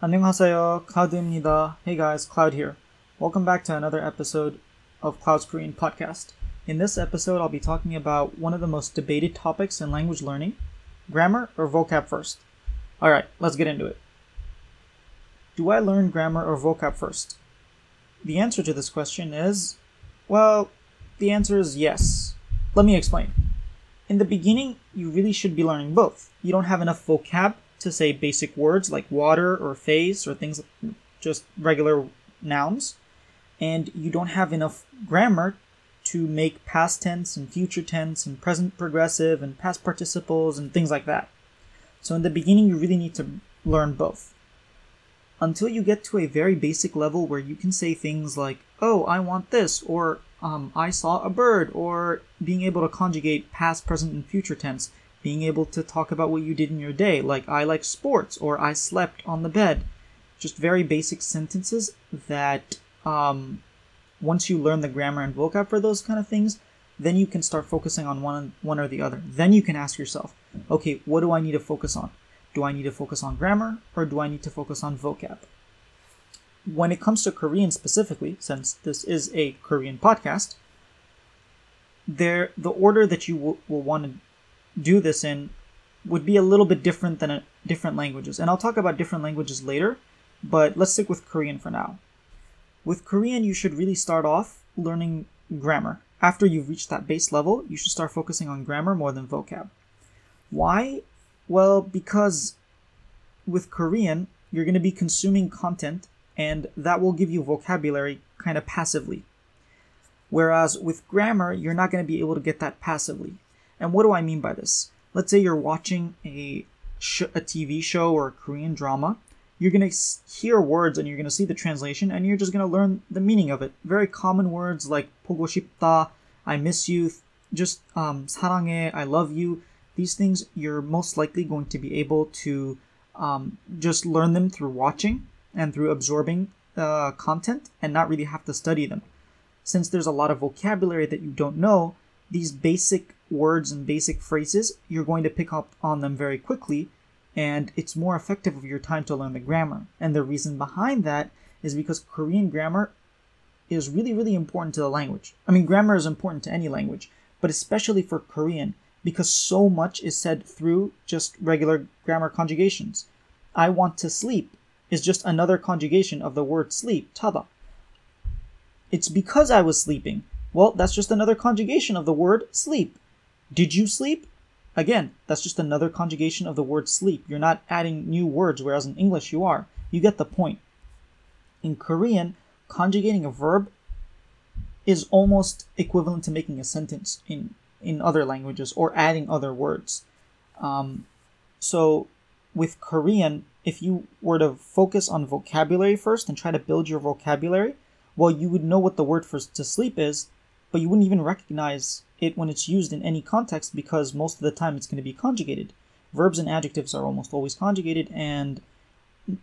안녕하세요, Cloud입니다. Hey guys, Cloud here. Welcome back to another episode of Cloud's Korean podcast. In this episode, I'll be talking about one of the most debated topics in language learning grammar or vocab first. Alright, let's get into it. Do I learn grammar or vocab first? The answer to this question is well, the answer is yes. Let me explain. In the beginning, you really should be learning both. You don't have enough vocab to say basic words like water or face or things just regular nouns and you don't have enough grammar to make past tense and future tense and present progressive and past participles and things like that. So in the beginning you really need to learn both. Until you get to a very basic level where you can say things like, "Oh, I want this," or um, "I saw a bird," or being able to conjugate past, present, and future tense being able to talk about what you did in your day, like I like sports or I slept on the bed. Just very basic sentences that um, once you learn the grammar and vocab for those kind of things, then you can start focusing on one one or the other. Then you can ask yourself, okay, what do I need to focus on? Do I need to focus on grammar or do I need to focus on vocab? When it comes to Korean specifically, since this is a Korean podcast, there the order that you will, will want to do this in would be a little bit different than a, different languages. And I'll talk about different languages later, but let's stick with Korean for now. With Korean, you should really start off learning grammar. After you've reached that base level, you should start focusing on grammar more than vocab. Why? Well, because with Korean, you're going to be consuming content and that will give you vocabulary kind of passively. Whereas with grammar, you're not going to be able to get that passively. And what do I mean by this? Let's say you're watching a sh- a TV show or a Korean drama. You're gonna hear words and you're gonna see the translation and you're just gonna learn the meaning of it. Very common words like 보고 싶다, I miss you, just um, 사랑해, I love you. These things you're most likely going to be able to um, just learn them through watching and through absorbing uh, content and not really have to study them. Since there's a lot of vocabulary that you don't know, these basic words and basic phrases, you're going to pick up on them very quickly, and it's more effective of your time to learn the grammar. And the reason behind that is because Korean grammar is really, really important to the language. I mean, grammar is important to any language, but especially for Korean, because so much is said through just regular grammar conjugations. I want to sleep is just another conjugation of the word sleep, tada. It's because I was sleeping. Well, that's just another conjugation of the word sleep. Did you sleep? Again, that's just another conjugation of the word sleep. You're not adding new words, whereas in English you are. You get the point. In Korean, conjugating a verb is almost equivalent to making a sentence in, in other languages or adding other words. Um, so, with Korean, if you were to focus on vocabulary first and try to build your vocabulary, well, you would know what the word for to sleep is, but you wouldn't even recognize it when it's used in any context because most of the time it's going to be conjugated. Verbs and adjectives are almost always conjugated, and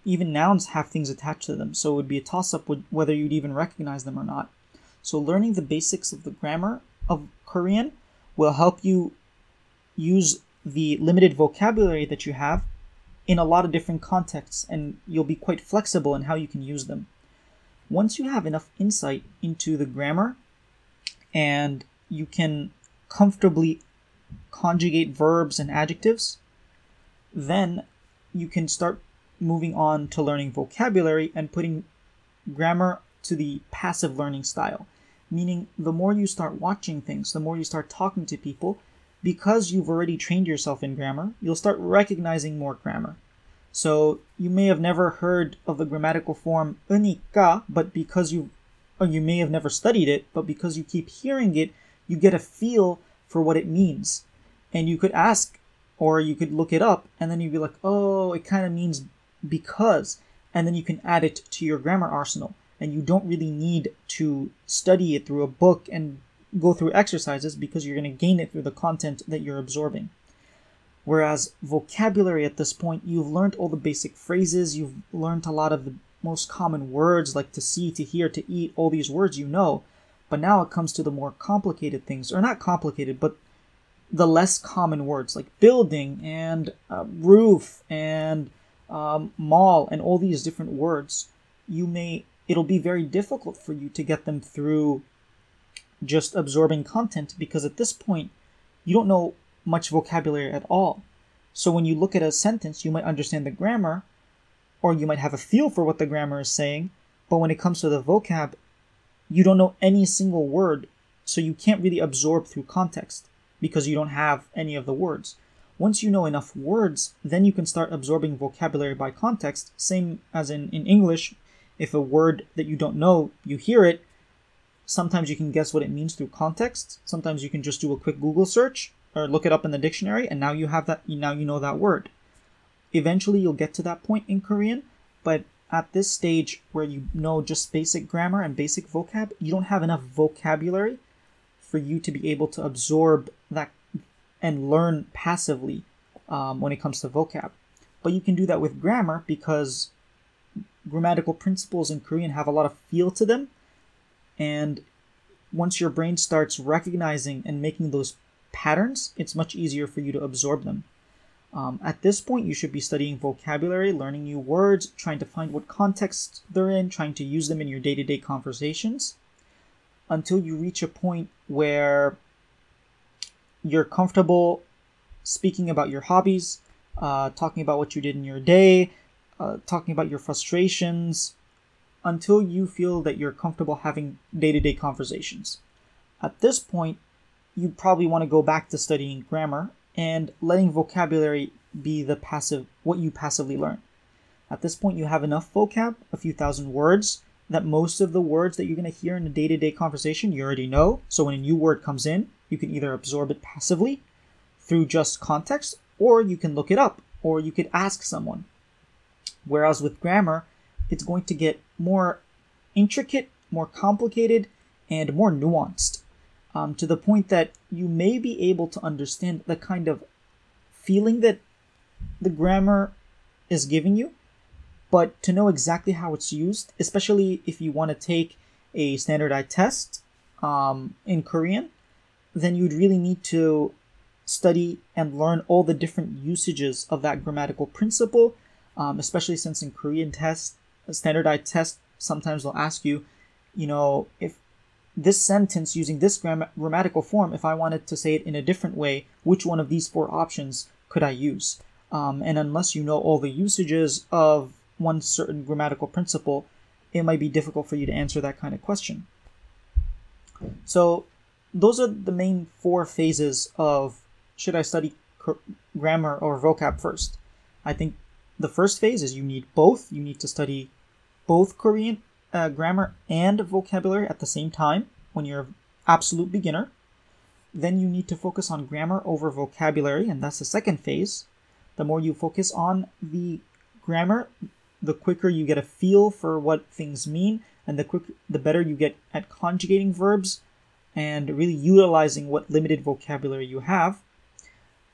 even nouns have things attached to them, so it would be a toss up whether you'd even recognize them or not. So, learning the basics of the grammar of Korean will help you use the limited vocabulary that you have in a lot of different contexts, and you'll be quite flexible in how you can use them. Once you have enough insight into the grammar and you can comfortably conjugate verbs and adjectives, then you can start moving on to learning vocabulary and putting grammar to the passive learning style. Meaning, the more you start watching things, the more you start talking to people, because you've already trained yourself in grammar, you'll start recognizing more grammar. So you may have never heard of the grammatical form unika, but because you or you may have never studied it, but because you keep hearing it, you get a feel for what it means. And you could ask or you could look it up and then you'd be like, "Oh, it kind of means because." And then you can add it to your grammar arsenal. And you don't really need to study it through a book and go through exercises because you're going to gain it through the content that you're absorbing. Whereas vocabulary at this point, you've learned all the basic phrases, you've learned a lot of the most common words like to see, to hear, to eat, all these words you know. But now it comes to the more complicated things, or not complicated, but the less common words like building and uh, roof and um, mall, and all these different words, you may it'll be very difficult for you to get them through just absorbing content because at this point you don't know much vocabulary at all. So when you look at a sentence, you might understand the grammar, or you might have a feel for what the grammar is saying, but when it comes to the vocab, you don't know any single word, so you can't really absorb through context because you don't have any of the words. Once you know enough words, then you can start absorbing vocabulary by context, same as in, in English. If a word that you don't know, you hear it, sometimes you can guess what it means through context. Sometimes you can just do a quick Google search or look it up in the dictionary, and now you have that. Now you know that word. Eventually, you'll get to that point in Korean, but at this stage where you know just basic grammar and basic vocab, you don't have enough vocabulary for you to be able to absorb that and learn passively um, when it comes to vocab. But you can do that with grammar because grammatical principles in Korean have a lot of feel to them. And once your brain starts recognizing and making those patterns, it's much easier for you to absorb them. Um, at this point, you should be studying vocabulary, learning new words, trying to find what context they're in, trying to use them in your day to day conversations until you reach a point where you're comfortable speaking about your hobbies, uh, talking about what you did in your day, uh, talking about your frustrations, until you feel that you're comfortable having day to day conversations. At this point, you probably want to go back to studying grammar and letting vocabulary be the passive what you passively learn. At this point, you have enough vocab, a few thousand words, that most of the words that you're going to hear in a day to day conversation you already know. So when a new word comes in, you can either absorb it passively through just context, or you can look it up, or you could ask someone. Whereas with grammar, it's going to get more intricate, more complicated, and more nuanced um, to the point that you may be able to understand the kind of feeling that the grammar is giving you, but to know exactly how it's used, especially if you want to take a standardized test um, in Korean, then you'd really need to study and learn all the different usages of that grammatical principle, um, especially since in Korean tests, standardized test, sometimes they'll ask you, you know, if this sentence using this gram- grammatical form, if I wanted to say it in a different way, which one of these four options could I use? Um, and unless you know all the usages of one certain grammatical principle, it might be difficult for you to answer that kind of question. So, those are the main four phases of should I study grammar or vocab first? I think the first phase is you need both. You need to study both Korean uh, grammar and vocabulary at the same time when you're an absolute beginner. Then you need to focus on grammar over vocabulary, and that's the second phase. The more you focus on the grammar, the quicker you get a feel for what things mean, and the quick the better you get at conjugating verbs and really utilizing what limited vocabulary you have.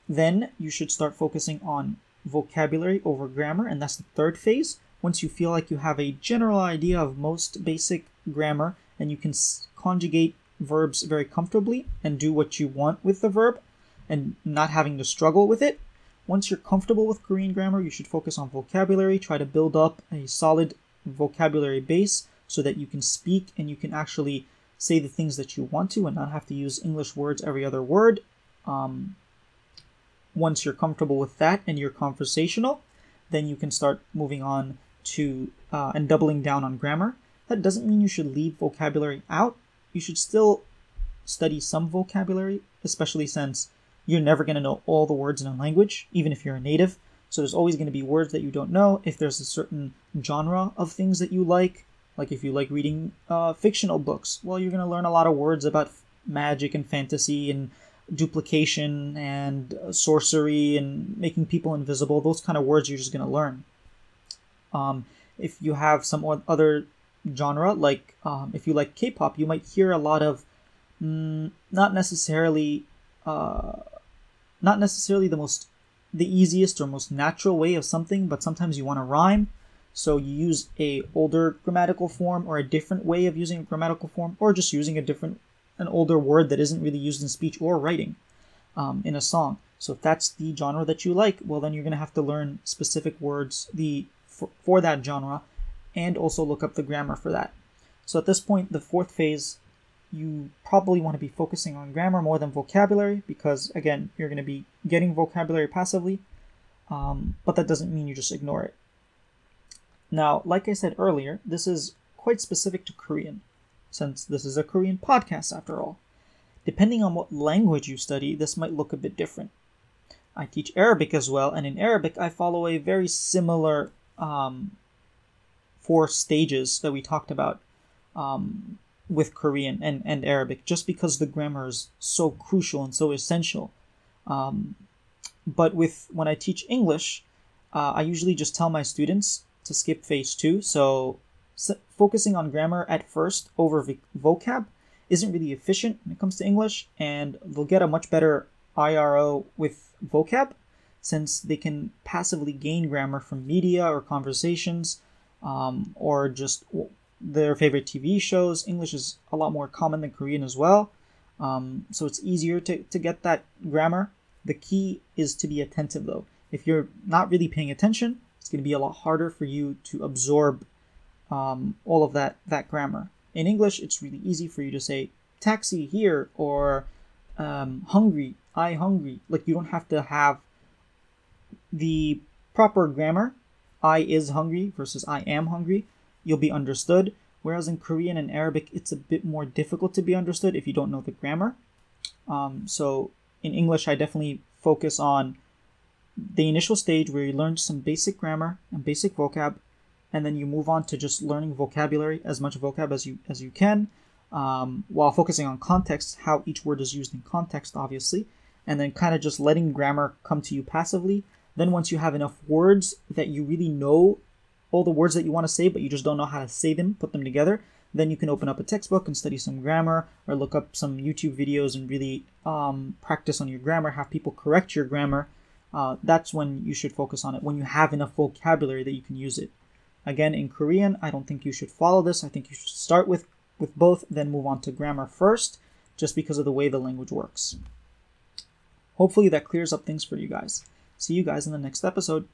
Then you should start focusing on vocabulary over grammar, and that's the third phase. Once you feel like you have a general idea of most basic grammar and you can conjugate verbs very comfortably and do what you want with the verb and not having to struggle with it, once you're comfortable with Korean grammar, you should focus on vocabulary, try to build up a solid vocabulary base so that you can speak and you can actually say the things that you want to and not have to use English words every other word. Um, once you're comfortable with that and you're conversational, then you can start moving on to uh, and doubling down on grammar. That doesn't mean you should leave vocabulary out. You should still study some vocabulary, especially since you're never going to know all the words in a language, even if you're a native. So there's always going to be words that you don't know. If there's a certain genre of things that you like, like if you like reading uh, fictional books, well, you're going to learn a lot of words about magic and fantasy and duplication and uh, sorcery and making people invisible. Those kind of words you're just going to learn. Um, if you have some other genre, like um, if you like K-pop, you might hear a lot of mm, not necessarily uh, not necessarily the most the easiest or most natural way of something, but sometimes you want to rhyme. So you use a older grammatical form or a different way of using a grammatical form, or just using a different an older word that isn't really used in speech or writing um, in a song. So if that's the genre that you like, well then you're going to have to learn specific words the for, for that genre and also look up the grammar for that. So at this point, the fourth phase, you probably want to be focusing on grammar more than vocabulary because again, you're going to be getting vocabulary passively, um, but that doesn't mean you just ignore it. Now, like I said earlier, this is quite specific to Korean, since this is a Korean podcast after all. Depending on what language you study, this might look a bit different. I teach Arabic as well, and in Arabic, I follow a very similar um, four stages that we talked about um, with Korean and, and Arabic, just because the grammar is so crucial and so essential. Um, but with when I teach English, uh, I usually just tell my students to skip phase two. So, so focusing on grammar at first over vocab isn't really efficient when it comes to English, and they'll get a much better IRO with vocab since they can passively gain grammar from media or conversations um, or just their favorite TV shows. English is a lot more common than Korean as well. Um, so it's easier to, to get that grammar. The key is to be attentive though. If you're not really paying attention, it's going to be a lot harder for you to absorb um, all of that, that grammar. In English, it's really easy for you to say taxi here or um, hungry, I hungry. Like you don't have to have the proper grammar. I is hungry versus I am hungry. You'll be understood. Whereas in Korean and Arabic, it's a bit more difficult to be understood if you don't know the grammar. Um, so in English, I definitely focus on the initial stage where you learn some basic grammar and basic vocab, and then you move on to just learning vocabulary, as much vocab as you as you can, um, while focusing on context, how each word is used in context, obviously, and then kind of just letting grammar come to you passively. Then, once you have enough words that you really know all the words that you want to say, but you just don't know how to say them, put them together, then you can open up a textbook and study some grammar or look up some YouTube videos and really um, practice on your grammar, have people correct your grammar. Uh, that's when you should focus on it, when you have enough vocabulary that you can use it. Again, in Korean, I don't think you should follow this. I think you should start with with both, then move on to grammar first, just because of the way the language works. Hopefully that clears up things for you guys. See you guys in the next episode.